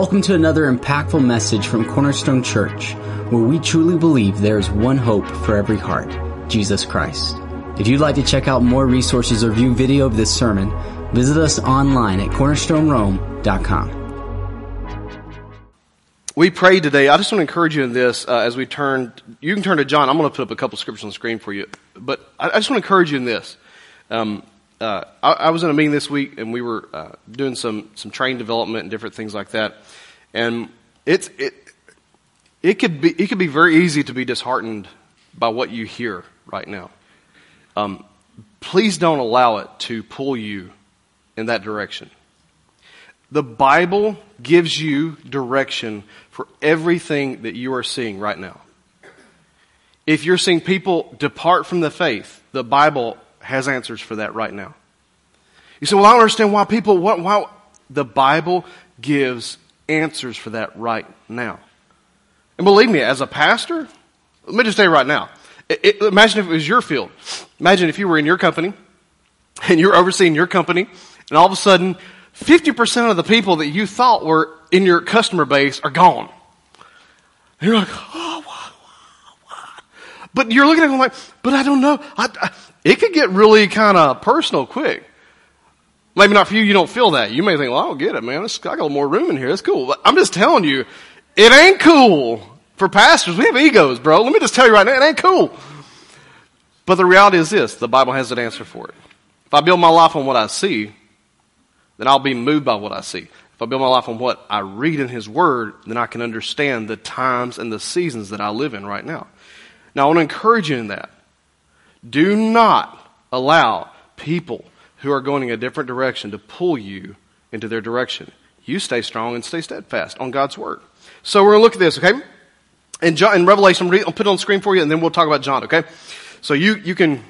Welcome to another impactful message from Cornerstone Church, where we truly believe there is one hope for every heart Jesus Christ. If you'd like to check out more resources or view video of this sermon, visit us online at cornerstonerome.com. We prayed today. I just want to encourage you in this uh, as we turn. You can turn to John. I'm going to put up a couple scriptures on the screen for you. But I, I just want to encourage you in this. Um, uh, I, I, was in a meeting this week, and we were uh, doing some some train development and different things like that. And it's it it could be it could be very easy to be disheartened by what you hear right now. Um, please don't allow it to pull you in that direction. The Bible gives you direction for everything that you are seeing right now. If you're seeing people depart from the faith, the Bible has answers for that right now. You say, well, I don't understand why people, what, why, the Bible gives answers for that right now. And believe me, as a pastor, let me just say right now, it, imagine if it was your field. Imagine if you were in your company and you're overseeing your company and all of a sudden 50% of the people that you thought were in your customer base are gone. And you're like, oh, what? But you're looking at them like, but I don't know. I, I, it could get really kind of personal quick. Maybe not for you, you don't feel that. You may think, well, I don't get it, man. I got a little more room in here. That's cool. But I'm just telling you, it ain't cool for pastors. We have egos, bro. Let me just tell you right now, it ain't cool. But the reality is this the Bible has an answer for it. If I build my life on what I see, then I'll be moved by what I see. If I build my life on what I read in His Word, then I can understand the times and the seasons that I live in right now. Now, I want to encourage you in that. Do not allow people who are going in a different direction to pull you into their direction. You stay strong and stay steadfast on God's Word. So we're going to look at this, okay? In, John, in Revelation, I'll put it on the screen for you and then we'll talk about John, okay? So you, you can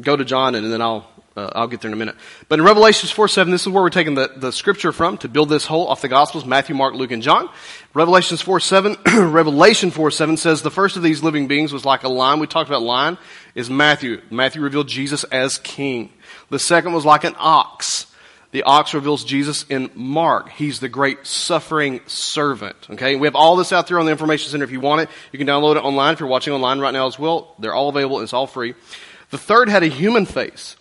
go to John and then I'll, uh, I'll get there in a minute. But in Revelations 4 7, this is where we're taking the, the scripture from to build this whole off the Gospels Matthew, Mark, Luke, and John. Revelations 4 7, Revelation 4 7 says the first of these living beings was like a lion. We talked about lion, is Matthew. Matthew revealed Jesus as king. The second was like an ox. The ox reveals Jesus in Mark. He's the great suffering servant. Okay. We have all this out there on the information center. If you want it, you can download it online. If you're watching online right now as well, they're all available. It's all free. The third had a human face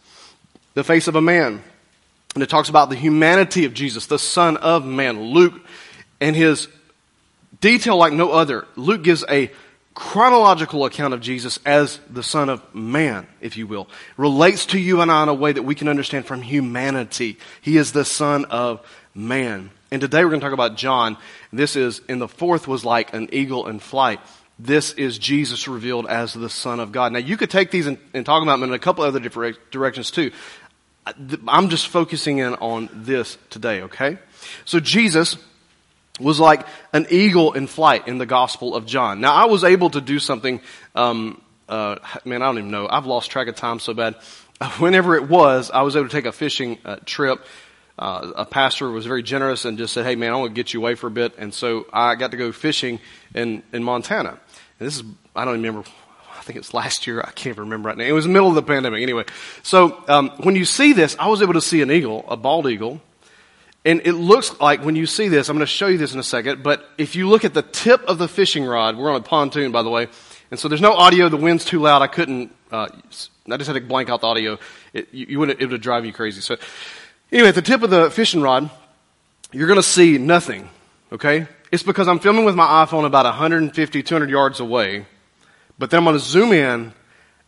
the face of a man. And it talks about the humanity of Jesus, the Son of Man. Luke, and his detail like no other, Luke gives a chronological account of Jesus as the Son of Man, if you will, relates to you and I in a way that we can understand from humanity. He is the Son of Man. And today we're going to talk about John. This is, in the fourth was like an eagle in flight. This is Jesus revealed as the Son of God. Now you could take these and, and talk about them in a couple other different directions too. I'm just focusing in on this today, okay? So Jesus was like an eagle in flight in the Gospel of John. Now, I was able to do something, um, uh, man, I don't even know. I've lost track of time so bad. Whenever it was, I was able to take a fishing uh, trip. Uh, a pastor was very generous and just said, "Hey, man, I want to get you away for a bit," and so I got to go fishing in in Montana. And this is I don't remember I think it's last year. I can't remember right now. It was the middle of the pandemic. Anyway, so um, when you see this, I was able to see an eagle, a bald eagle, and it looks like when you see this, I'm going to show you this in a second. But if you look at the tip of the fishing rod, we're on a pontoon, by the way, and so there's no audio. The wind's too loud. I couldn't. Uh, I just had to blank out the audio. It, you, you wouldn't. It would drive you crazy. So anyway, at the tip of the fishing rod, you're going to see nothing. Okay, it's because I'm filming with my iPhone about 150, 200 yards away but then I'm going to zoom in,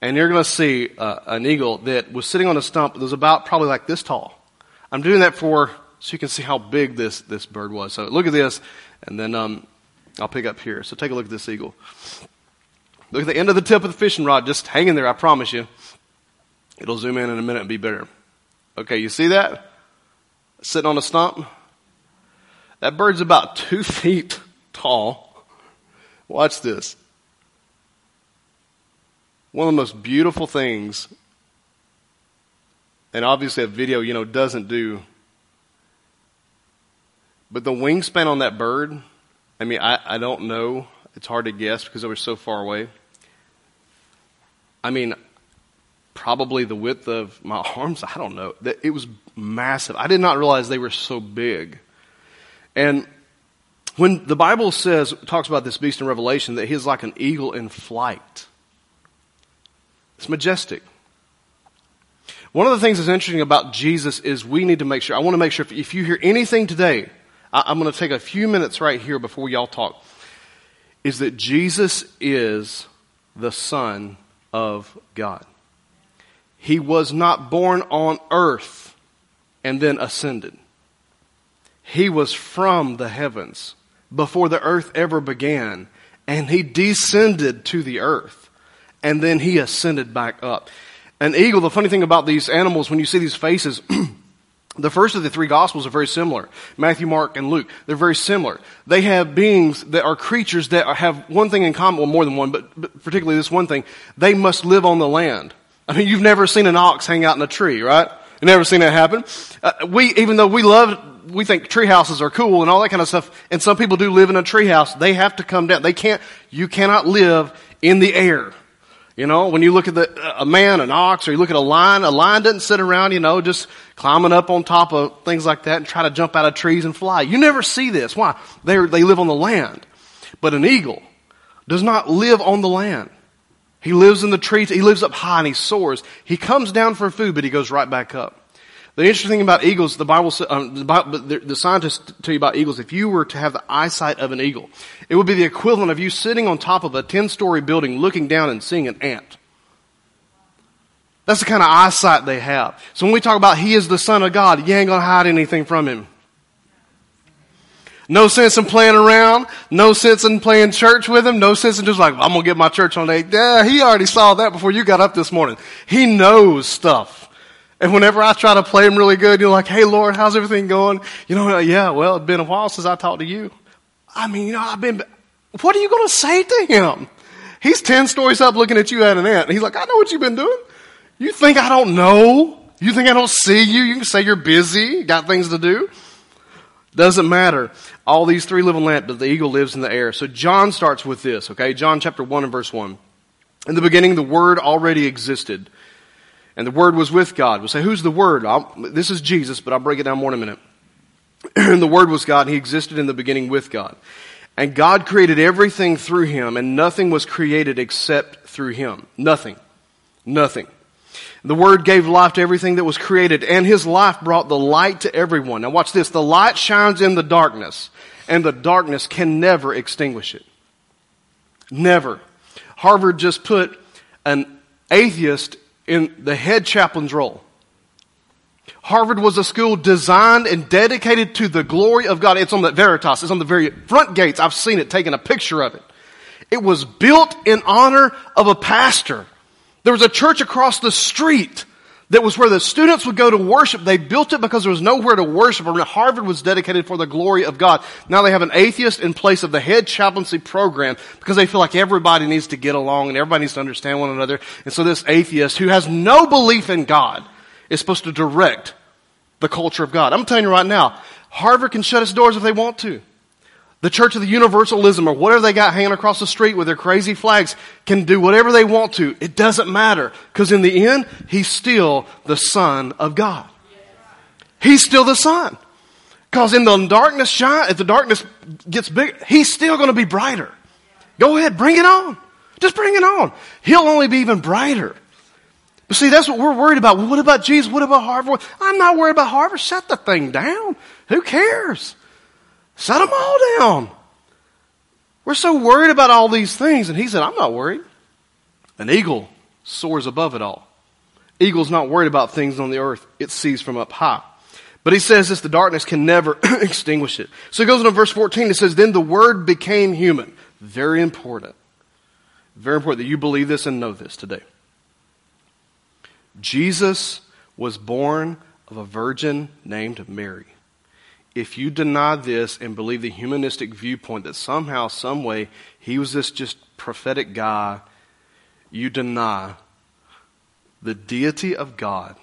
and you're going to see uh, an eagle that was sitting on a stump that was about probably like this tall. I'm doing that for so you can see how big this this bird was. So look at this, and then um, I'll pick up here. So take a look at this eagle. Look at the end of the tip of the fishing rod, just hanging there. I promise you. It'll zoom in in a minute and be better. Okay, you see that? Sitting on a stump. That bird's about two feet tall. Watch this one of the most beautiful things, and obviously a video, you know, doesn't do, but the wingspan on that bird, I mean, I, I don't know. It's hard to guess because it was so far away. I mean, probably the width of my arms. I don't know. It was massive. I did not realize they were so big. And when the Bible says, talks about this beast in Revelation, that he is like an eagle in flight. It's majestic. One of the things that's interesting about Jesus is we need to make sure, I want to make sure if, if you hear anything today, I, I'm going to take a few minutes right here before y'all talk, is that Jesus is the Son of God. He was not born on earth and then ascended. He was from the heavens before the earth ever began, and he descended to the earth, and then he ascended back up. An eagle, the funny thing about these animals, when you see these faces, the first of the three gospels are very similar. Matthew, Mark, and Luke. They're very similar. They have beings that are creatures that have one thing in common, well more than one, but, particularly this one thing. They must live on the land. I mean, you've never seen an ox hang out in a tree, right? You've never seen that happen. Uh, we, even though we love we think tree houses are cool and all that kind of stuff. And some people do live in a tree house. They have to come down. They can't, you cannot live in the air. You know, when you look at the, a man, an ox, or you look at a lion, a lion doesn't sit around, you know, just climbing up on top of things like that and try to jump out of trees and fly. You never see this. Why? they they live on the land. But an eagle does not live on the land. He lives in the trees. He lives up high and he soars. He comes down for food, but he goes right back up. The interesting thing about eagles, the Bible, um, the, the scientists tell you about eagles, if you were to have the eyesight of an eagle, it would be the equivalent of you sitting on top of a 10 story building looking down and seeing an ant. That's the kind of eyesight they have. So when we talk about he is the son of God, you ain't gonna hide anything from him. No sense in playing around. No sense in playing church with him. No sense in just like, I'm gonna get my church on day. Yeah, he already saw that before you got up this morning. He knows stuff. And whenever I try to play him really good, you're like, hey Lord, how's everything going? You know, yeah, well, it's been a while since I talked to you. I mean, you know, I've been, what are you going to say to him? He's 10 stories up looking at you at an ant. And he's like, I know what you've been doing. You think I don't know? You think I don't see you? You can say you're busy, got things to do. Doesn't matter. All these three live on land, but the eagle lives in the air. So John starts with this, okay? John chapter 1 and verse 1. In the beginning, the Word already existed. And the Word was with God. We'll say, who's the Word? I'll, this is Jesus, but I'll break it down more in a minute. and the Word was God, and He existed in the beginning with God. And God created everything through Him, and nothing was created except through Him. Nothing. Nothing. The Word gave life to everything that was created, and His life brought the light to everyone. Now watch this. The light shines in the darkness, and the darkness can never extinguish it. Never. Harvard just put an atheist in the head chaplain's role. Harvard was a school designed and dedicated to the glory of God. It's on the Veritas. It's on the very front gates. I've seen it, taken a picture of it. It was built in honor of a pastor. There was a church across the street that was where the students would go to worship. They built it because there was nowhere to worship. And Harvard was dedicated for the glory of God. Now they have an atheist in place of the head chaplaincy program because they feel like everybody needs to get along and everybody needs to understand one another. And so this atheist who has no belief in God is supposed to direct the culture of God. I'm telling you right now, Harvard can shut its doors if they want to. The Church of the Universalism or whatever they got hanging across the street with their crazy flags can do whatever they want to. It doesn't matter. Because in the end, He's still the Son of God. He's still the Son. Because in the darkness shine, if the darkness gets big, He's still going to be brighter. Go ahead, bring it on. Just bring it on. He'll only be even brighter. But see, that's what we're worried about. What about Jesus? What about Harvard? I'm not worried about Harvard. Shut the thing down. Who cares? Set them all down. We're so worried about all these things. And he said, I'm not worried. An eagle soars above it all. Eagle's not worried about things on the earth. It sees from up high. But he says this, the darkness can never extinguish it. So he goes into verse 14. It says, then the word became human. Very important. Very important that you believe this and know this today. Jesus was born of a virgin named Mary if you deny this and believe the humanistic viewpoint that somehow, some way, he was this just prophetic guy, you deny the deity of God,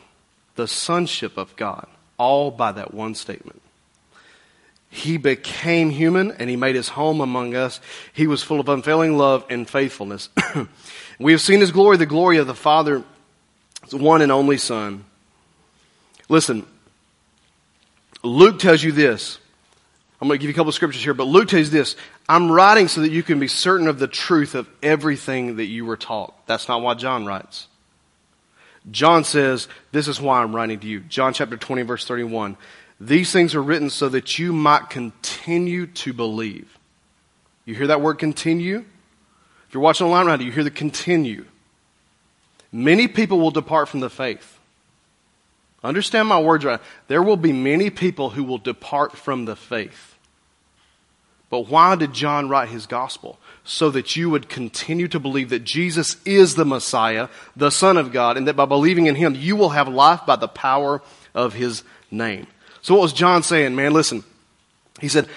the sonship of God, all by that one statement. He became human and he made his home among us. He was full of unfailing love and faithfulness. we have seen his glory, the glory of the Father, one and only Son. Listen, Luke tells you this. I'm going to give you a couple of scriptures here, but Luke tells this. I'm writing so that you can be certain of the truth of everything that you were taught. That's not why John writes. John says, this is why I'm writing to you. John chapter 20 verse 31. These things are written so that you might continue to believe. You hear that word continue? If you're watching online right now, you hear the continue. Many people will depart from the faith. Understand my words right. There will be many people who will depart from the faith. But why did John write his gospel? So that you would continue to believe that Jesus is the Messiah, the Son of God, and that by believing in him, you will have life by the power of his name. So what was John saying, man? Listen. He said,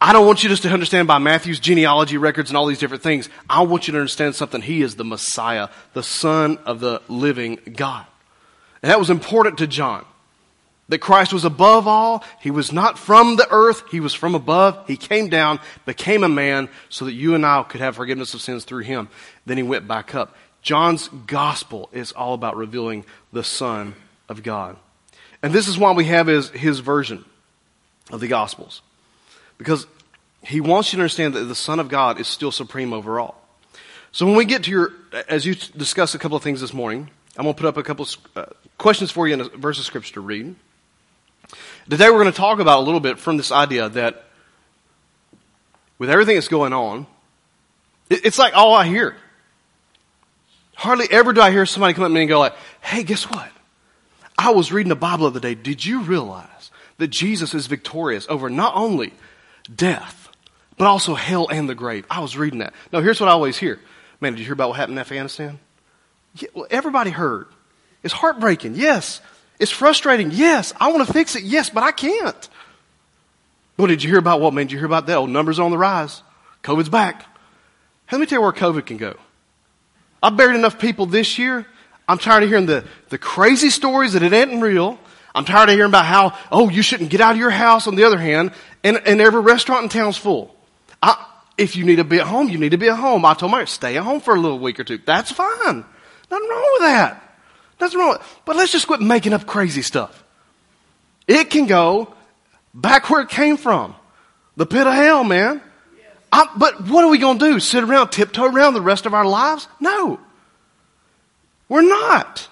I don't want you just to understand by Matthew's genealogy records and all these different things. I want you to understand something. He is the Messiah, the Son of the living God. And that was important to John. That Christ was above all. He was not from the earth. He was from above. He came down, became a man so that you and I could have forgiveness of sins through him. Then he went back up. John's gospel is all about revealing the Son of God. And this is why we have his, his version of the gospels. Because he wants you to understand that the Son of God is still supreme over all. So when we get to your, as you discuss a couple of things this morning, I'm going to put up a couple of uh, questions for you in a verse of scripture to read. Today we're going to talk about a little bit from this idea that with everything that's going on, it's like all I hear. Hardly ever do I hear somebody come up to me and go like, hey, guess what? I was reading the Bible the other day. Did you realize that Jesus is victorious over not only death, but also hell and the grave? I was reading that. No, here's what I always hear. Man, did you hear about what happened in Afghanistan? Yeah, well, everybody heard. It's heartbreaking. Yes. It's frustrating. Yes. I want to fix it. Yes, but I can't. Well, did you hear about what, man? Did you hear about that? Oh, numbers on the rise. COVID's back. Let me tell you where COVID can go. I've buried enough people this year. I'm tired of hearing the, the crazy stories that it ain't real. I'm tired of hearing about how, oh, you shouldn't get out of your house on the other hand, and, and every restaurant in town's full. I, if you need to be at home, you need to be at home. I told my stay at home for a little week or two. That's fine. Nothing wrong with that. Nothing wrong. But let's just quit making up crazy stuff. It can go back where it came from. The pit of hell, man. I, but what are we going to do? Sit around, tiptoe around the rest of our lives? No. We're not.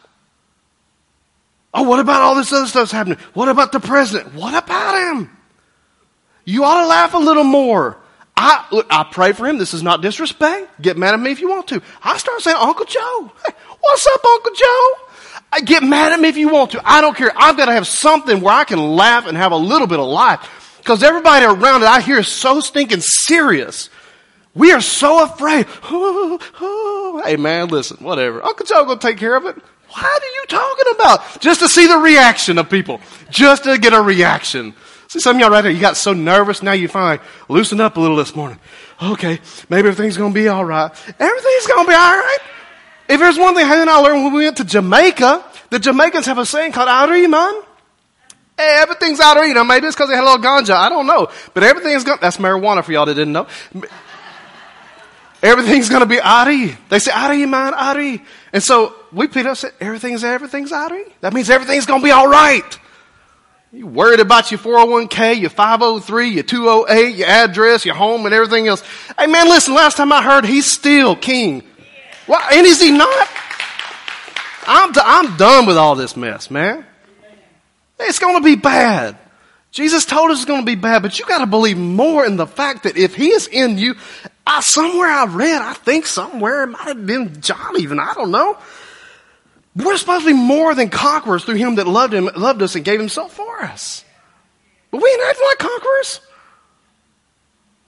Oh, what about all this other stuff's happening? What about the president? What about him? You ought to laugh a little more. I, look, I pray for him. This is not disrespect. Get mad at me if you want to. I start saying, Uncle Joe. Hey, what's up, Uncle Joe? I get mad at me if you want to. I don't care. I've got to have something where I can laugh and have a little bit of life. Because everybody around it I hear is so stinking serious. We are so afraid. hey man, listen, whatever. Uncle Joe gonna take care of it. What are you talking about? Just to see the reaction of people. Just to get a reaction. See, some of y'all right there, you got so nervous, now you finally loosen up a little this morning. Okay, maybe everything's gonna be alright. Everything's gonna be alright. If there's one thing Hannah and I learned when we went to Jamaica, the Jamaicans have a saying called Ari, man. Hey, everything's Ari. Now maybe it's because they had a little ganja. I don't know. But everything's going that's marijuana for y'all that didn't know. Everything's gonna be Ari. They say Ari, man, Ari. And so we picked up said, everything's everything's Ari. That means everything's gonna be alright. You worried about your 401k, your 503, your 208, your address, your home, and everything else. Hey man, listen, last time I heard, he's still king. Well, and is he not? I'm, d- I'm done with all this mess, man. It's gonna be bad. Jesus told us it's gonna be bad, but you gotta believe more in the fact that if he is in you, I, somewhere I read, I think somewhere, it might have been John even, I don't know. We're supposed to be more than conquerors through him that loved him, loved us and gave himself for us. But we ain't acting like conquerors.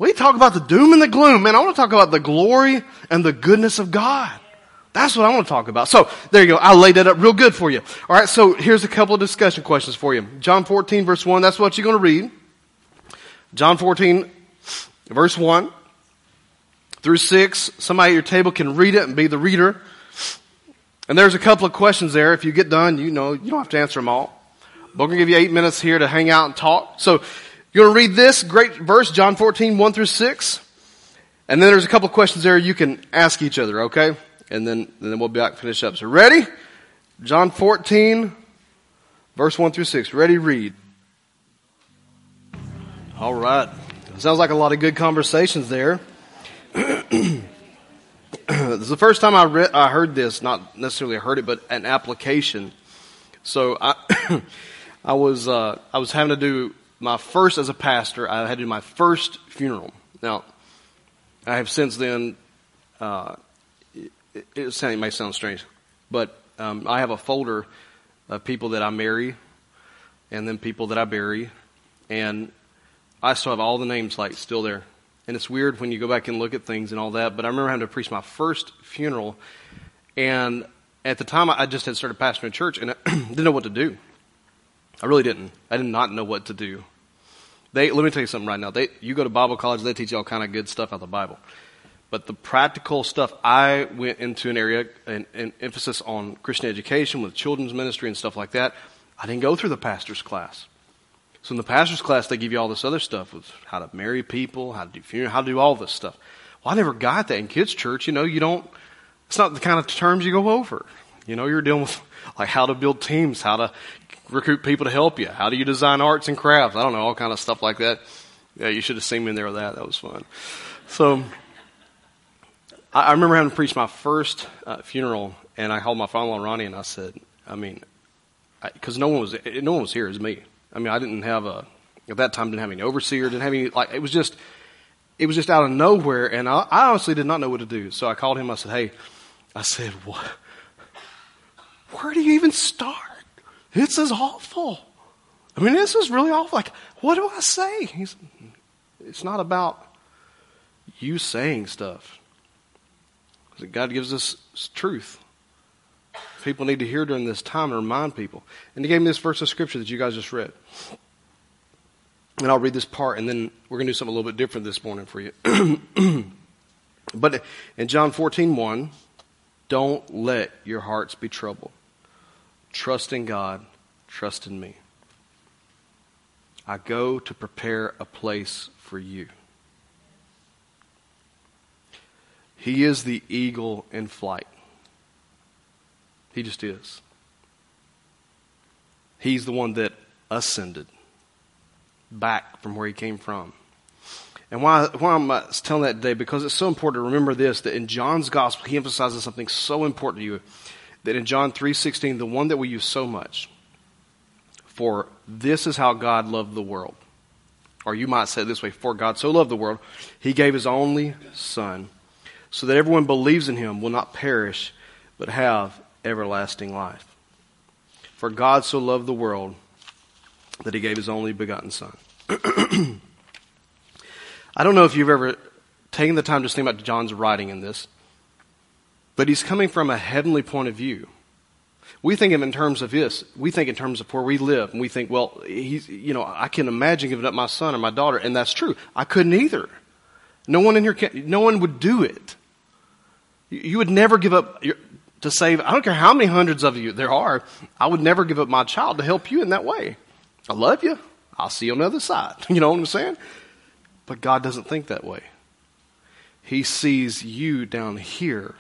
We talk about the doom and the gloom. Man, I want to talk about the glory and the goodness of God. That's what I want to talk about. So, there you go. I laid that up real good for you. Alright, so here's a couple of discussion questions for you. John 14 verse 1, that's what you're going to read. John 14 verse 1 through 6. Somebody at your table can read it and be the reader. And there's a couple of questions there. If you get done, you know, you don't have to answer them all. But we're going to give you eight minutes here to hang out and talk. So you're going to read this great verse, John 14, 1 through 6. And then there's a couple questions there you can ask each other, okay? And then, and then we'll be back finish up. So ready? John 14, verse 1 through 6. Ready, read. All right. Sounds like a lot of good conversations there. this is the first time I, read, I heard this, not necessarily heard it, but an application. So I, I was, uh, I was having to do my first as a pastor. I had to do my first funeral. Now, I have since then, uh, it, it, it may sound strange, but um, I have a folder of people that I marry and then people that I bury. And I still have all the names like still there. And it's weird when you go back and look at things and all that. But I remember having to preach my first funeral. And at the time, I just had started pastoring a church and I didn't know what to do. I really didn't. I did not know what to do. They, let me tell you something right now. They, you go to Bible college, they teach you all kind of good stuff out of the Bible. But the practical stuff, I went into an area, an, an emphasis on Christian education with children's ministry and stuff like that. I didn't go through the pastor's class. So in the pastor's class, they give you all this other stuff with how to marry people, how to do funeral, how to do all this stuff. Well, I never got that in kids' church. You know, you don't, it's not the kind of terms you go over. You know, you're dealing with like how to build teams, how to recruit people to help you, how do you design arts and crafts. I don't know, all kind of stuff like that. Yeah, you should have seen me in there with that. That was fun. So, I, I remember having to preach my first uh, funeral, and I called my father-in-law Ronnie, and I said, I mean, because no one was no one was here. It was me. I mean, I didn't have a at that time didn't have any overseer, didn't have any like it was just it was just out of nowhere, and I, I honestly did not know what to do. So I called him. I said, Hey, I said, what? Where do you even start? This is awful. I mean, this is really awful. Like, what do I say? He's, it's not about you saying stuff. God gives us truth. People need to hear during this time and remind people. And he gave me this verse of scripture that you guys just read. And I'll read this part, and then we're going to do something a little bit different this morning for you. but in John 14, 1, don't let your hearts be troubled. Trust in God, trust in me. I go to prepare a place for you. He is the eagle in flight. He just is. He's the one that ascended back from where he came from. And why, why I'm uh, telling that today, because it's so important to remember this, that in John's gospel, he emphasizes something so important to you, that in John 3.16, the one that we use so much, for this is how God loved the world. Or you might say it this way, for God so loved the world, he gave his only son so that everyone believes in him will not perish, but have everlasting life. For God so loved the world that he gave his only begotten Son. I don't know if you've ever taken the time to think about John's writing in this, but he's coming from a heavenly point of view. We think of in terms of this. We think in terms of where we live, and we think, well, he's, you know, I can imagine giving up my son or my daughter, and that's true. I couldn't either. No one in here, can, no one would do it. You would never give up your, to save, I don't care how many hundreds of you there are, I would never give up my child to help you in that way. I love you. I'll see you on the other side. You know what I'm saying? But God doesn't think that way. He sees you down here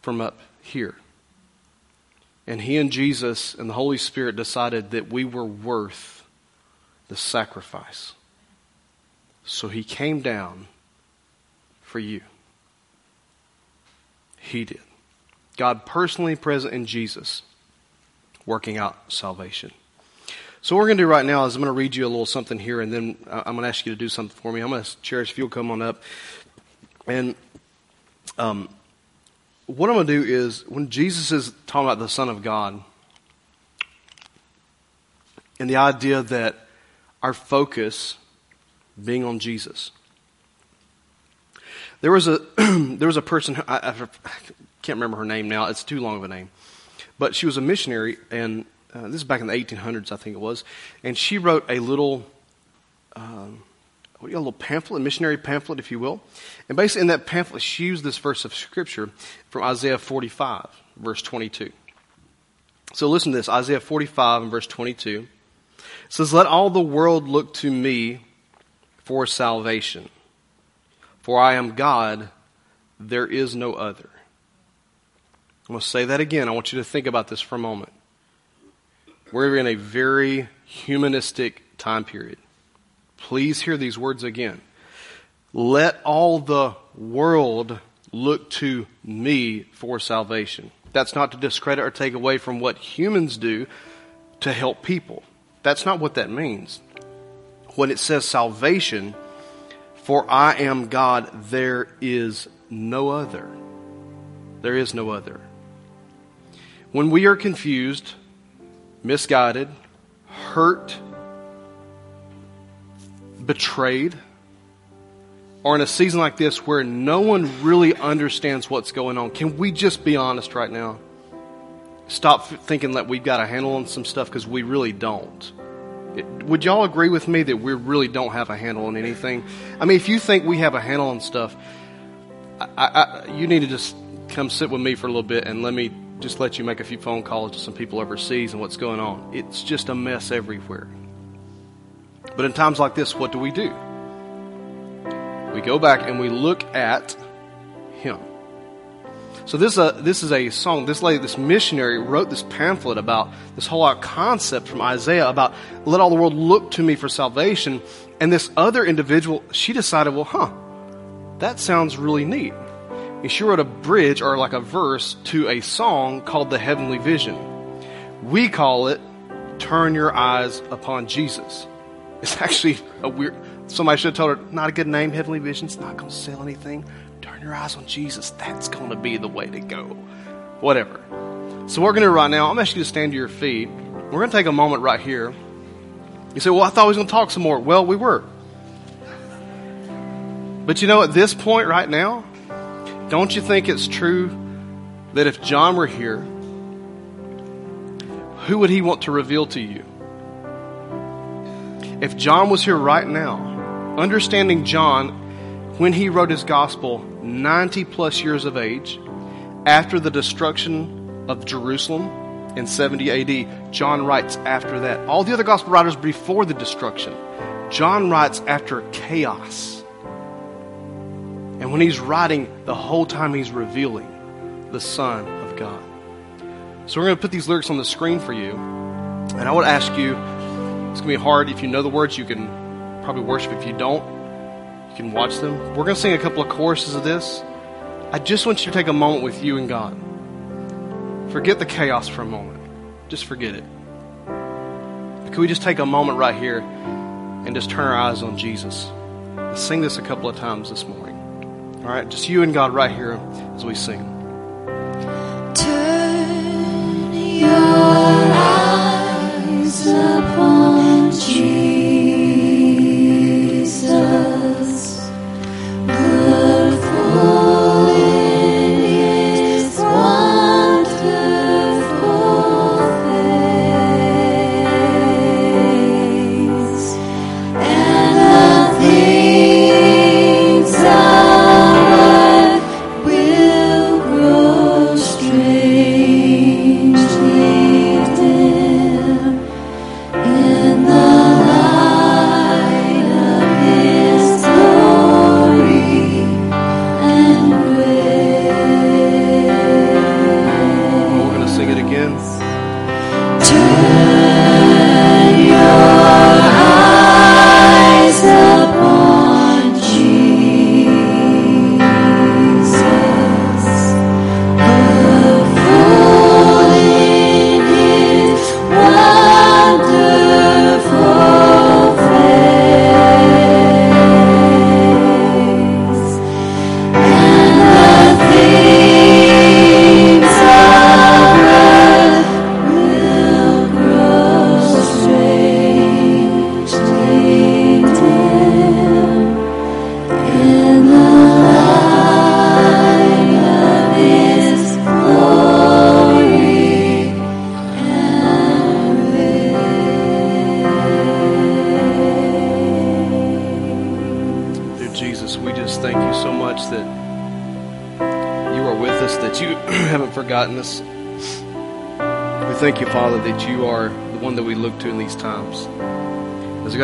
from up here. And He and Jesus and the Holy Spirit decided that we were worth the sacrifice. So He came down for you. He did. God personally present in Jesus, working out salvation. So what we're going to do right now is I'm going to read you a little something here, and then I'm going to ask you to do something for me. I'm going to cherish if you'll come on up. And um, what I'm going to do is when Jesus is talking about the Son of God, and the idea that our focus being on Jesus. There was a there was a person I, I, can't remember her name now. It's too long of a name, but she was a missionary, and uh, this is back in the 1800s, I think it was, and she wrote a little. Um, a little pamphlet, a missionary pamphlet, if you will. And basically, in that pamphlet, she used this verse of Scripture from Isaiah 45, verse 22. So listen to this Isaiah 45 and verse 22. It says, Let all the world look to me for salvation. For I am God, there is no other. I'm going to say that again. I want you to think about this for a moment. We're in a very humanistic time period. Please hear these words again. Let all the world look to me for salvation. That's not to discredit or take away from what humans do to help people. That's not what that means. When it says salvation, for I am God, there is no other. There is no other. When we are confused, misguided, hurt, betrayed, or in a season like this where no one really understands what's going on, can we just be honest right now? Stop thinking that we've got a handle on some stuff because we really don't. It, would y'all agree with me that we really don't have a handle on anything? I mean, if you think we have a handle on stuff, I, I, you need to just come sit with me for a little bit and let me just let you make a few phone calls to some people overseas and what's going on. It's just a mess everywhere. But in times like this, what do we do? We go back and we look at Him. So this is a, this is a song. This lady, this missionary, wrote this pamphlet about this whole concept from Isaiah about let all the world look to me for salvation. And this other individual, she decided, well, huh, that sounds really neat. And she wrote a bridge or like a verse to a song called The Heavenly Vision. We call it Turn Your Eyes Upon Jesus. It's actually a weird, somebody should have told her, not a good name, Heavenly Vision. It's not going to sell anything. Turn your eyes on Jesus. That's going to be the way to go. Whatever. So, we're going to do right now, I'm asking you to stand to your feet. We're going to take a moment right here. You say, well, I thought we was going to talk some more. Well, we were. But you know, at this point right now, don't you think it's true that if John were here, who would he want to reveal to you? If John was here right now, understanding John when he wrote his gospel 90 plus years of age, after the destruction of Jerusalem in 70 AD, John writes after that. All the other gospel writers before the destruction. John writes after chaos. And when he's writing, the whole time he's revealing the Son of God. So we're going to put these lyrics on the screen for you. And I would ask you, it's going to be hard. If you know the words, you can probably worship. If you don't, you can watch them. We're going to sing a couple of choruses of this. I just want you to take a moment with you and God. Forget the chaos for a moment. Just forget it. Can we just take a moment right here and just turn our eyes on Jesus? Let's sing this a couple of times this morning. All right, just you and God right here as we sing. Turn your eyes upon Jesus.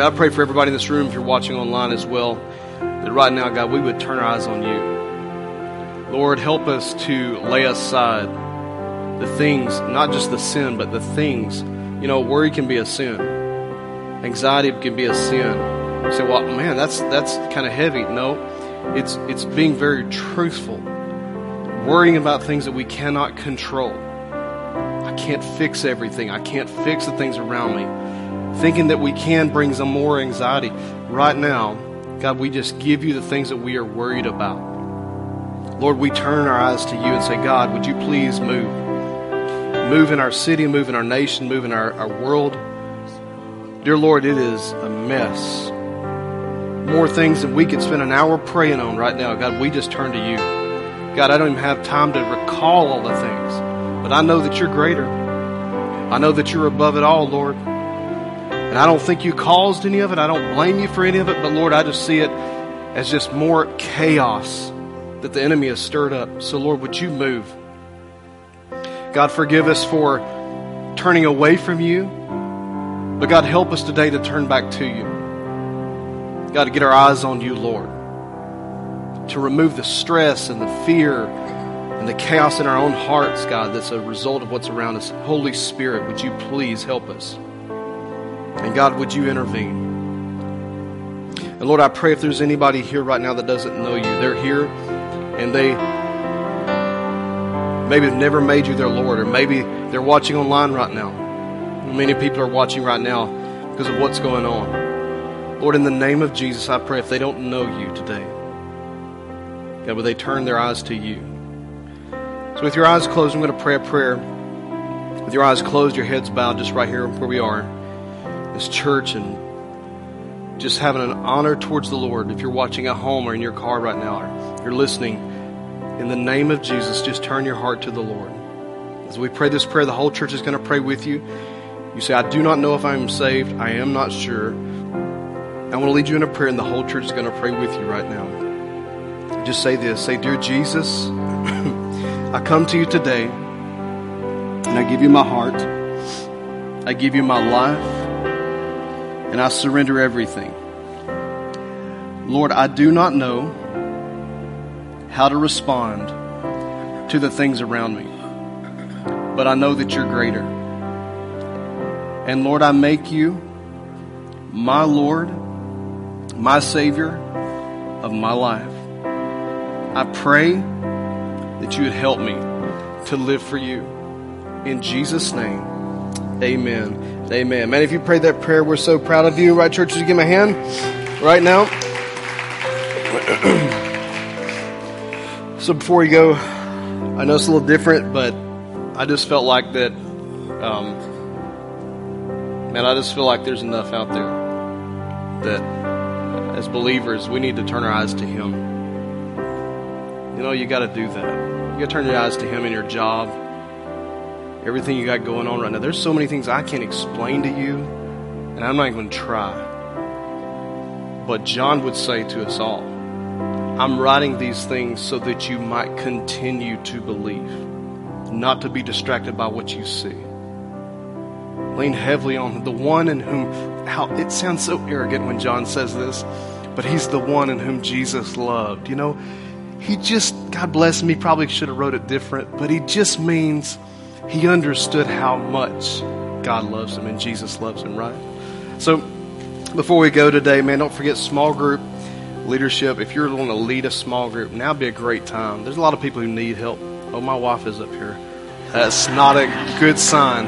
I pray for everybody in this room, if you're watching online as well, that right now, God, we would turn our eyes on you. Lord, help us to lay aside the things, not just the sin, but the things. You know, worry can be a sin, anxiety can be a sin, You say, well, man, that's that's kind of heavy. No, it's it's being very truthful. Worrying about things that we cannot control. I can't fix everything. I can't fix the things around me. Thinking that we can brings them more anxiety. Right now, God, we just give you the things that we are worried about. Lord, we turn our eyes to you and say, God, would you please move? Move in our city, move in our nation, move in our, our world. Dear Lord, it is a mess. More things than we could spend an hour praying on right now. God, we just turn to you. God, I don't even have time to recall all the things, but I know that you're greater. I know that you're above it all, Lord. And I don't think you caused any of it. I don't blame you for any of it, but Lord, I just see it as just more chaos that the enemy has stirred up. So, Lord, would you move? God, forgive us for turning away from you, but God, help us today to turn back to you. God, to get our eyes on you, Lord. To remove the stress and the fear and the chaos in our own hearts, God, that's a result of what's around us. Holy Spirit, would you please help us? God, would you intervene? And Lord, I pray if there's anybody here right now that doesn't know you, they're here and they maybe have never made you their Lord, or maybe they're watching online right now. Many people are watching right now because of what's going on. Lord, in the name of Jesus, I pray if they don't know you today, God, would they turn their eyes to you? So, with your eyes closed, I'm going to pray a prayer. With your eyes closed, your heads bowed, just right here where we are, this church, and just having an honor towards the Lord. If you're watching at home or in your car right now, or you're listening, in the name of Jesus, just turn your heart to the Lord. As we pray this prayer, the whole church is going to pray with you. You say, I do not know if I am saved. I am not sure. I want to lead you in a prayer, and the whole church is going to pray with you right now. Just say this Say, Dear Jesus, I come to you today, and I give you my heart. I give you my life, and I surrender everything. Lord, I do not know how to respond to the things around me, but I know that you're greater. And Lord, I make you my Lord, my Savior of my life. I pray that you would help me to live for you. In Jesus' name, amen. Amen. Man, if you prayed that prayer, we're so proud of you. Right, church, would you give me a hand right now? so before we go, I know it's a little different, but I just felt like that. Um, man, I just feel like there's enough out there that as believers, we need to turn our eyes to Him. You know, you got to do that. You got to turn your eyes to Him in your job, everything you got going on right now. There's so many things I can't explain to you, and I'm not even going to try. But John would say to us all, I'm writing these things so that you might continue to believe, not to be distracted by what you see. Lean heavily on the one in whom, how it sounds so arrogant when John says this, but he's the one in whom Jesus loved. You know, he just, God bless he probably should have wrote it different, but he just means he understood how much God loves him and Jesus loves him, right? So, before we go today, man, don't forget small group leadership. If you're going to lead a small group, now would be a great time. There's a lot of people who need help. Oh, my wife is up here. That's not a good sign.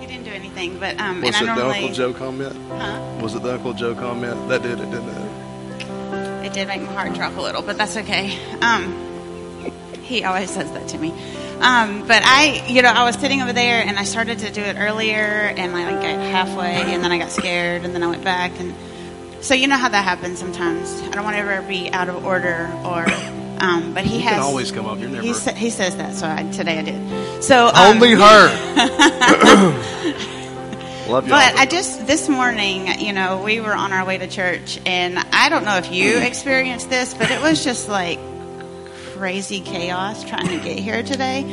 He didn't do anything, but um, Was it I the Uncle Joe comment? Huh? Was it the Uncle Joe comment? That did it, didn't it? it did make my heart drop a little, but that's okay. Um, he always says that to me. Um, but I, you know, I was sitting over there and I started to do it earlier, and I like got halfway, and then I got scared, and then I went back, and so you know how that happens sometimes. I don't want to ever be out of order or. Um, but he You has can always come up. You're never. He, sa- he says that, so I, today I did. So um, Only her. Love you. But I just this morning, you know, we were on our way to church, and I don't know if you experienced this, but it was just like crazy chaos trying to get here today.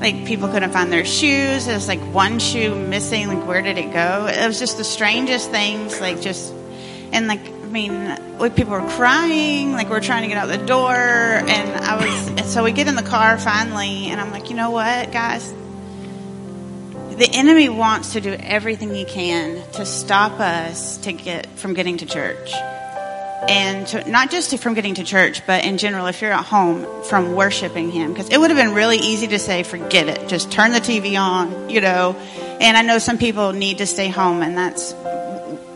Like people couldn't find their shoes. It was like one shoe missing. Like where did it go? It was just the strangest things. Like just and like I mean, like people were crying. Like we are trying to get out the door, and I was. And so we get in the car finally, and I'm like, you know what, guys, the enemy wants to do everything he can to stop us to get from getting to church and to, not just from getting to church but in general if you're at home from worshiping him. Because it would have been really easy to say forget it. Just turn the tv on you know? And i know some people need to stay home and that's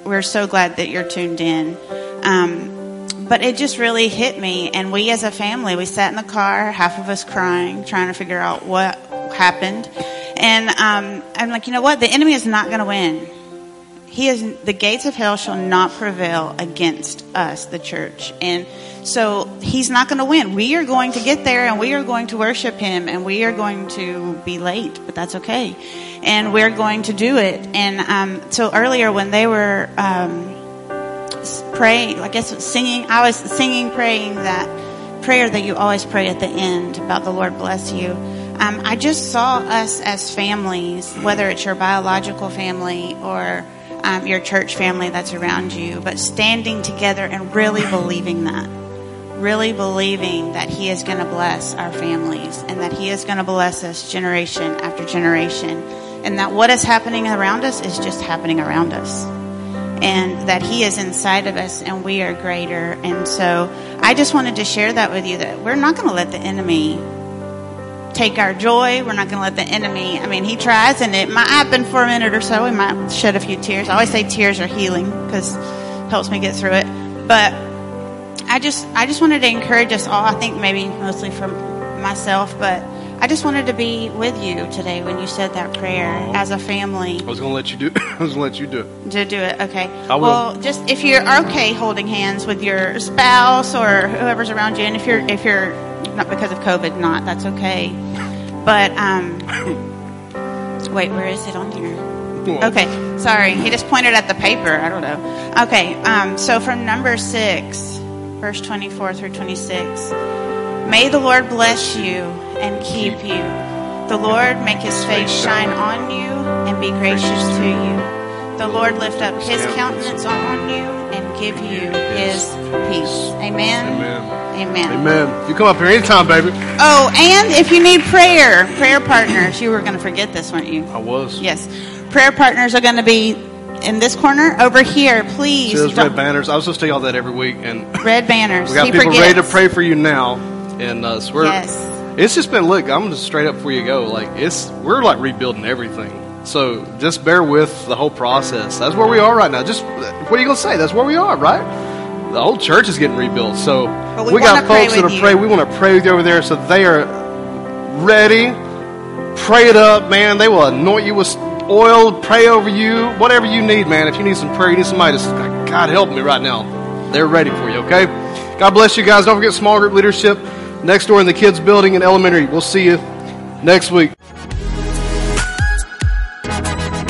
we're so glad that you're tuned in. Um, but it just really hit me and we as a family we sat in the car half of us crying trying to figure out what happened. And um, i'm like you know what? The enemy is not going to win he is the gates of hell shall not prevail against us the church. And so he's not going to win. We are going to get there and we are going to worship him and we are going to be late but that's okay. And we're going to do it. And um, so earlier when they were um, praying i guess singing i was singing praying that prayer that you always pray at the end about the lord bless you. Um, i just saw us as families whether it's your biological family or um, your church family that's around you but standing together and really believing that. Really believing that he is going to bless our families and that he is going to bless us generation after generation. And that what is happening around us is just happening around us. And that he is inside of us and we are greater. And so i just wanted to share that with you that we're not going to let the enemy take our joy we're not going to let the enemy i mean he tries and it might happen for a minute or so we might shed a few tears i always say tears are healing because helps me get through it but I just I just wanted to encourage us all. I think maybe mostly from myself, but I just wanted to be with you today when you said that prayer as a family I was going to let you do. I was going to let you do it. to do it. Okay. I will. Well, just if you're okay holding hands with your spouse or whoever's around you, and if you're if you're not because of COVID, not that's okay. But um, wait, where is it on here? Okay, sorry. He just pointed at the paper. I don't know. Okay, um, so from Numbers six, verse 24 through 26. May the Lord bless you and keep you. The Lord make his face shine on you and be gracious to you. The Lord lift up his countenance on you give you his peace. Amen. Amen. Amen. Amen. You come up here anytime, baby. Oh, and if you need prayer, prayer partners, you were going to forget this, weren't you? I was. Yes. Prayer partners are going to be in this corner over here. Please. See those red banners? I was supposed to tell y'all that every week, and red banners. we got He people forgets. ready to pray for you now. And uh, so we're, Yes. it's just been look. I'm just straight up before you go. Like it's we're like rebuilding everything. So just bear with the whole process. That's where we are right now. Just what are you gonna say? That's where we are, right? The whole church is getting rebuilt. So But we got folks that are praying. We want to pray with you over there, so they are ready. Pray it up, man. They will anoint you with oil, pray over you, whatever you need, man. If you need some prayer, you need somebody to God help me right now. They're ready for you, okay? God bless you guys. Don't forget small group leadership next door in the kids building in elementary. We'll see you next week.